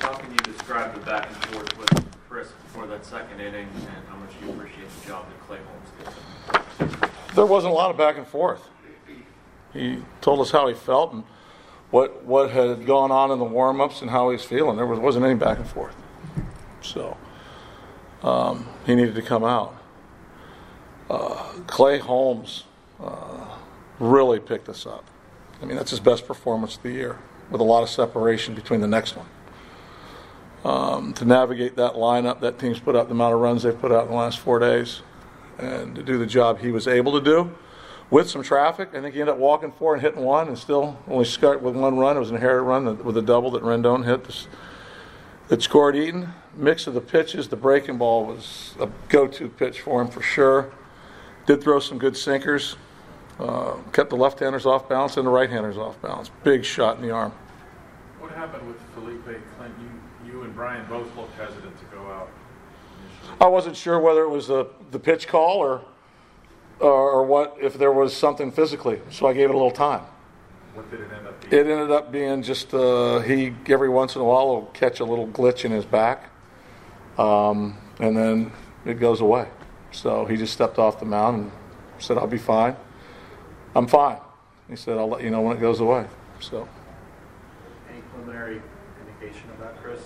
How can you describe the back and forth with Chris before that second inning and how much you appreciate the job that Clay Holmes did? There wasn't a lot of back and forth. He told us how he felt and what what had gone on in the warm ups and how he was feeling. There was, wasn't any back and forth. So um, he needed to come out. Uh, Clay Holmes uh, really picked us up. I mean, that's his best performance of the year, with a lot of separation between the next one. Um, to navigate that lineup, that team's put out the amount of runs they've put out in the last four days, and to do the job he was able to do with some traffic. I think he ended up walking four and hitting one, and still only scored with one run. It was an inherited run with a double that Rendon hit that scored Eaton. Mix of the pitches, the breaking ball was a go-to pitch for him for sure. Did throw some good sinkers. Uh, kept the left-handers off balance and the right-handers off balance. Big shot in the arm. What happened with Felipe Clint? You, you and Brian both looked hesitant to go out. Initially. I wasn't sure whether it was the, the pitch call or, or what, if there was something physically. So I gave it a little time. What did it end up being? It ended up being just uh, he every once in a while will catch a little glitch in his back, um, and then it goes away. So he just stepped off the mound and said, "I'll be fine. I'm fine." He said, "I'll let you know when it goes away." So preliminary indication of that, Chris?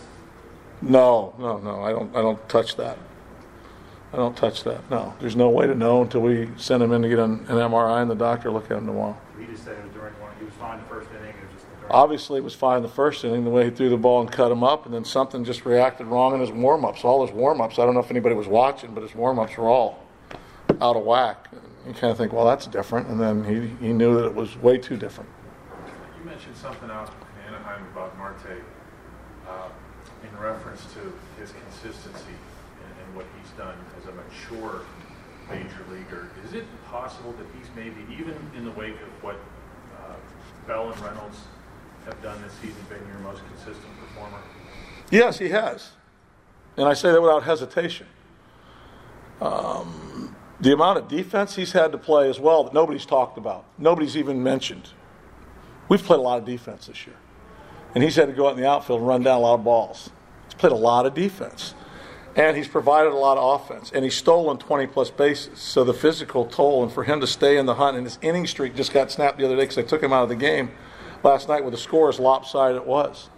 no, no, no. I don't. I don't touch that. I don't touch that. No, there's no way to know until we send him in to get an, an MRI and the doctor look at him tomorrow. He just said it was during one, he was fine the first inning, it was just the. Obviously, it was fine the first inning, the way he threw the ball and cut him up, and then something just reacted wrong in his warm ups. All his warm ups, I don't know if anybody was watching, but his warm ups were all out of whack. You kind of think, well, that's different, and then he, he knew that it was way too different. You mentioned something out in Anaheim about Marte uh, in reference to his consistency and, what he's done as a mature major leaguer. Is it possible that he's maybe, even in the wake of what uh, Bell and Reynolds have done this season, been your most consistent performer? Yes, he has. And I say that without hesitation. Um, the amount of defense he's had to play as well that nobody's talked about, nobody's even mentioned. We've played a lot of defense this year. And he's had to go out in the outfield and run down a lot of balls. He's played a lot of defense. And he's provided a lot of offense. And he's stolen 20 plus bases. So the physical toll, and for him to stay in the hunt, and his inning streak just got snapped the other day because I took him out of the game last night with the score as lopsided it was.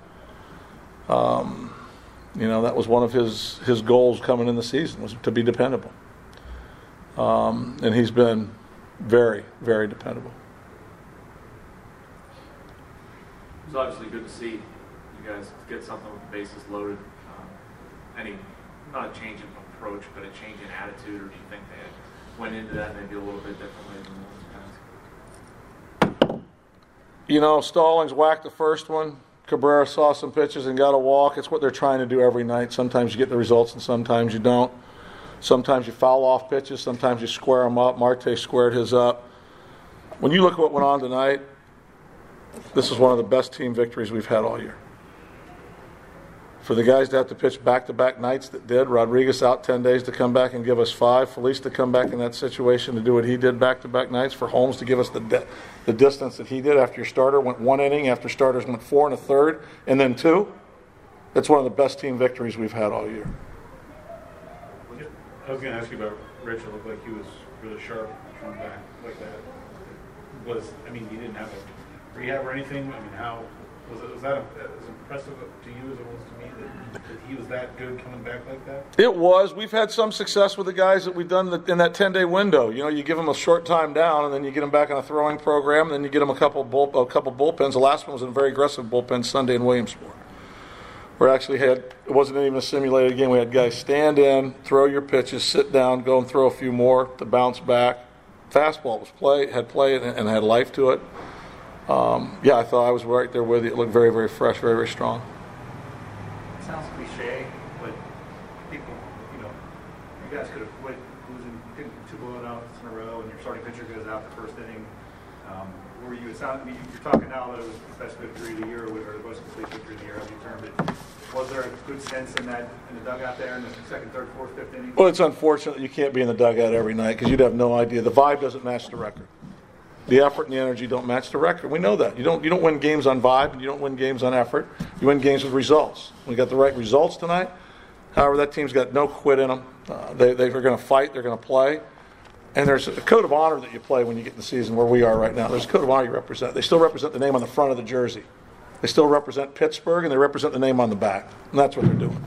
Um, you know, that was one of his, his goals coming in the season was to be dependable. Um, and he's been very, very dependable. It was obviously good to see you guys get something with the bases loaded. Um, any, not a change in approach, but a change in attitude, or do you think they had went into that maybe a little bit differently than those guys? You know, Stallings whacked the first one. Cabrera saw some pitches and got a walk. It's what they're trying to do every night. Sometimes you get the results and sometimes you don't. Sometimes you foul off pitches, sometimes you square them up. Marte squared his up. When you look at what went on tonight, this is one of the best team victories we've had all year. For the guys to have to pitch back to back nights that did, Rodriguez out 10 days to come back and give us five, Feliz to come back in that situation to do what he did back to back nights, for Holmes to give us the, de- the distance that he did after your starter went one inning, after starters went four and a third, and then two. It's one of the best team victories we've had all year. I was going to ask you about Rich. It looked like he was really sharp coming back like that. Was I mean, he didn't have a rehab or anything. I mean, how was it? Was that as impressive to you as it was to me that, that he was that good coming back like that? It was. We've had some success with the guys that we've done in that 10 day window. You know, you give them a short time down, and then you get them back on a throwing program, and then you get them a couple bull, a couple bullpens. The last one was a very aggressive bullpen Sunday in Williamsport. We actually had it wasn't even a simulated game. We had guys stand in, throw your pitches, sit down, go and throw a few more to bounce back. Fastball was play had play and had life to it. Um, yeah, I thought I was right there with you. It looked very, very fresh, very, very strong. It sounds cliche, but people, you know, you guys could have quit losing two blowouts in a row, and your starting pitcher goes out the first inning. Um, were you? It sounds. I mean, you're talking now that it was the best victory of the year, or the most complete victory of the year, as you termed it. Was there a good sense in that in the dugout there in the second, third, fourth, fifth inning? Well, it's unfortunate you can't be in the dugout every night because you'd have no idea. The vibe doesn't match the record. The effort and the energy don't match the record. We know that. You don't, you don't win games on vibe, and you don't win games on effort. You win games with results. We got the right results tonight. However, that team's got no quit in them. Uh, they, they're going to fight, they're going to play. And there's a code of honor that you play when you get in the season where we are right now. There's a code of honor you represent. They still represent the name on the front of the jersey. They still represent Pittsburgh, and they represent the name on the back. And that's what they're doing.